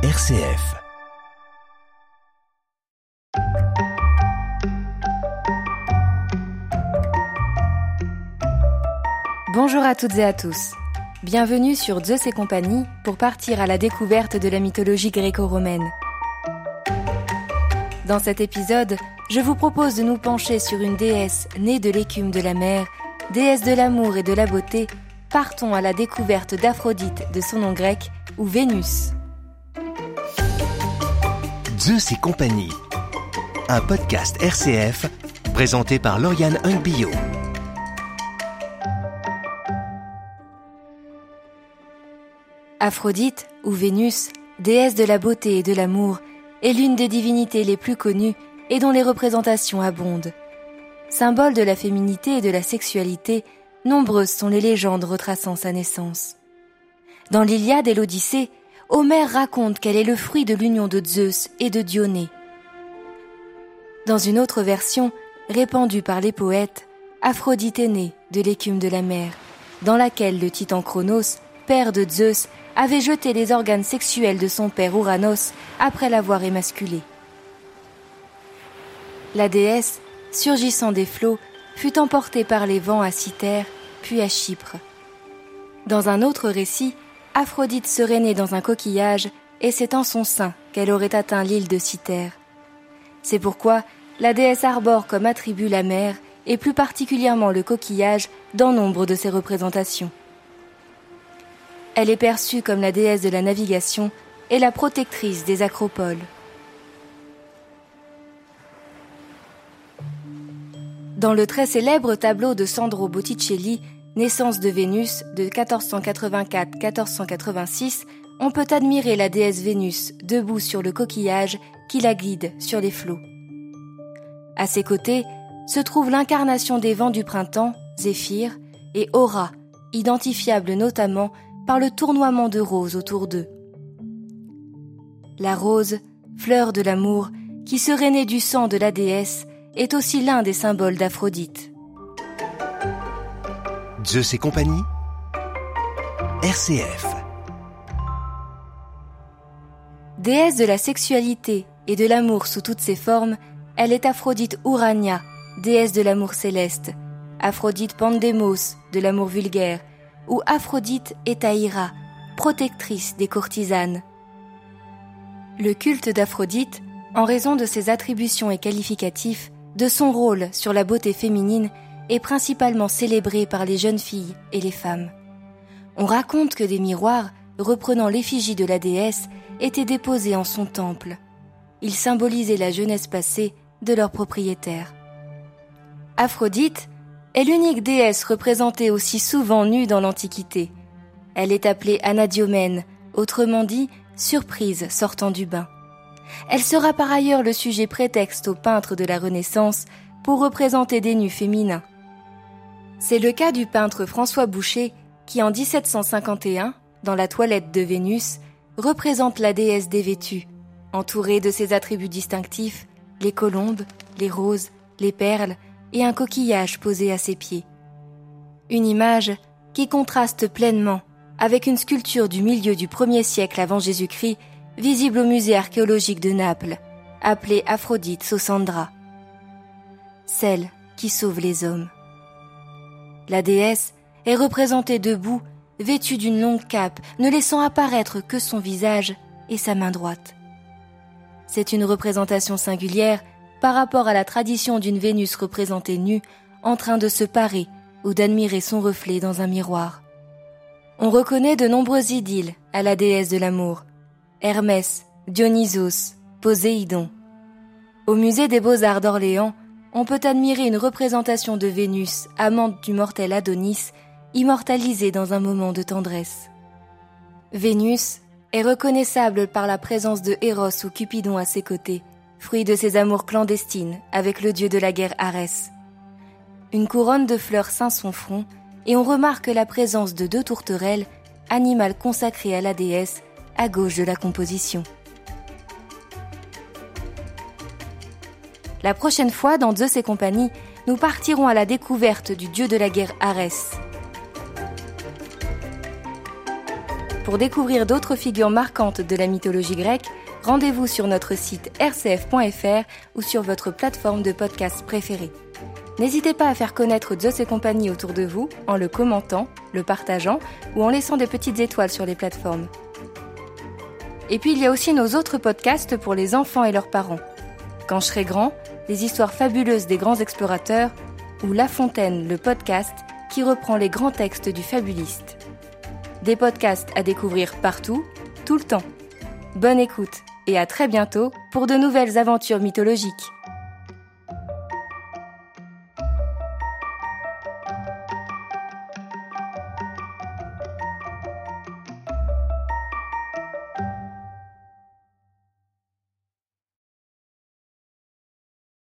RCF. Bonjour à toutes et à tous. Bienvenue sur Zeus et compagnie pour partir à la découverte de la mythologie gréco-romaine. Dans cet épisode, je vous propose de nous pencher sur une déesse née de l'écume de la mer, déesse de l'amour et de la beauté. Partons à la découverte d'Aphrodite de son nom grec ou Vénus. Zeus et compagnie. Un podcast RCF présenté par Lauriane Hungbio. Aphrodite, ou Vénus, déesse de la beauté et de l'amour, est l'une des divinités les plus connues et dont les représentations abondent. Symbole de la féminité et de la sexualité, nombreuses sont les légendes retraçant sa naissance. Dans l'Iliade et l'Odyssée, Homère raconte qu'elle est le fruit de l'union de Zeus et de Dionée. Dans une autre version, répandue par les poètes, Aphrodite est née de l'écume de la mer, dans laquelle le titan Chronos, père de Zeus, avait jeté les organes sexuels de son père Ouranos après l'avoir émasculé. La déesse, surgissant des flots, fut emportée par les vents à Cythère, puis à Chypre. Dans un autre récit, Aphrodite serait née dans un coquillage, et c'est en son sein qu'elle aurait atteint l'île de Cythère. C'est pourquoi la déesse arbore comme attribut la mer, et plus particulièrement le coquillage, dans nombre de ses représentations. Elle est perçue comme la déesse de la navigation et la protectrice des acropoles. Dans le très célèbre tableau de Sandro Botticelli, Naissance de Vénus de 1484-1486, on peut admirer la déesse Vénus debout sur le coquillage qui la guide sur les flots. À ses côtés se trouve l'incarnation des vents du printemps, Zéphyr, et Aura, identifiable notamment par le tournoiement de roses autour d'eux. La rose, fleur de l'amour, qui serait née du sang de la déesse, est aussi l'un des symboles d'Aphrodite. Zeus et compagnie. RCF. Déesse de la sexualité et de l'amour sous toutes ses formes, elle est Aphrodite Urania, déesse de l'amour céleste, Aphrodite Pandemos, de l'amour vulgaire, ou Aphrodite Etaïra, protectrice des courtisanes. Le culte d'Aphrodite, en raison de ses attributions et qualificatifs, de son rôle sur la beauté féminine, est principalement célébré par les jeunes filles et les femmes. On raconte que des miroirs, reprenant l'effigie de la déesse, étaient déposés en son temple. Ils symbolisaient la jeunesse passée de leur propriétaire. Aphrodite est l'unique déesse représentée aussi souvent nue dans l'Antiquité. Elle est appelée Anadiomène, autrement dit surprise sortant du bain. Elle sera par ailleurs le sujet prétexte aux peintres de la Renaissance pour représenter des nus féminins. C'est le cas du peintre François Boucher qui en 1751, dans la toilette de Vénus, représente la déesse dévêtue, entourée de ses attributs distinctifs, les colombes, les roses, les perles et un coquillage posé à ses pieds. Une image qui contraste pleinement avec une sculpture du milieu du 1er siècle avant Jésus-Christ, visible au musée archéologique de Naples, appelée Aphrodite Sosandra. Celle qui sauve les hommes. La déesse est représentée debout, vêtue d'une longue cape, ne laissant apparaître que son visage et sa main droite. C'est une représentation singulière par rapport à la tradition d'une Vénus représentée nue, en train de se parer ou d'admirer son reflet dans un miroir. On reconnaît de nombreuses idylles à la déesse de l'amour. Hermès, Dionysos, Poséidon. Au musée des beaux-arts d'Orléans, on peut admirer une représentation de Vénus, amante du mortel Adonis, immortalisée dans un moment de tendresse. Vénus est reconnaissable par la présence de Héros ou Cupidon à ses côtés, fruit de ses amours clandestines avec le dieu de la guerre Arès. Une couronne de fleurs ceint son front et on remarque la présence de deux tourterelles, animal consacré à la déesse, à gauche de la composition. La prochaine fois, dans Zeus et compagnie, nous partirons à la découverte du dieu de la guerre Arès. Pour découvrir d'autres figures marquantes de la mythologie grecque, rendez-vous sur notre site rcf.fr ou sur votre plateforme de podcast préférée. N'hésitez pas à faire connaître Zeus et compagnie autour de vous en le commentant, le partageant ou en laissant des petites étoiles sur les plateformes. Et puis il y a aussi nos autres podcasts pour les enfants et leurs parents. Quand je serai grand, les histoires fabuleuses des grands explorateurs ou La Fontaine, le podcast qui reprend les grands textes du fabuliste. Des podcasts à découvrir partout, tout le temps. Bonne écoute et à très bientôt pour de nouvelles aventures mythologiques.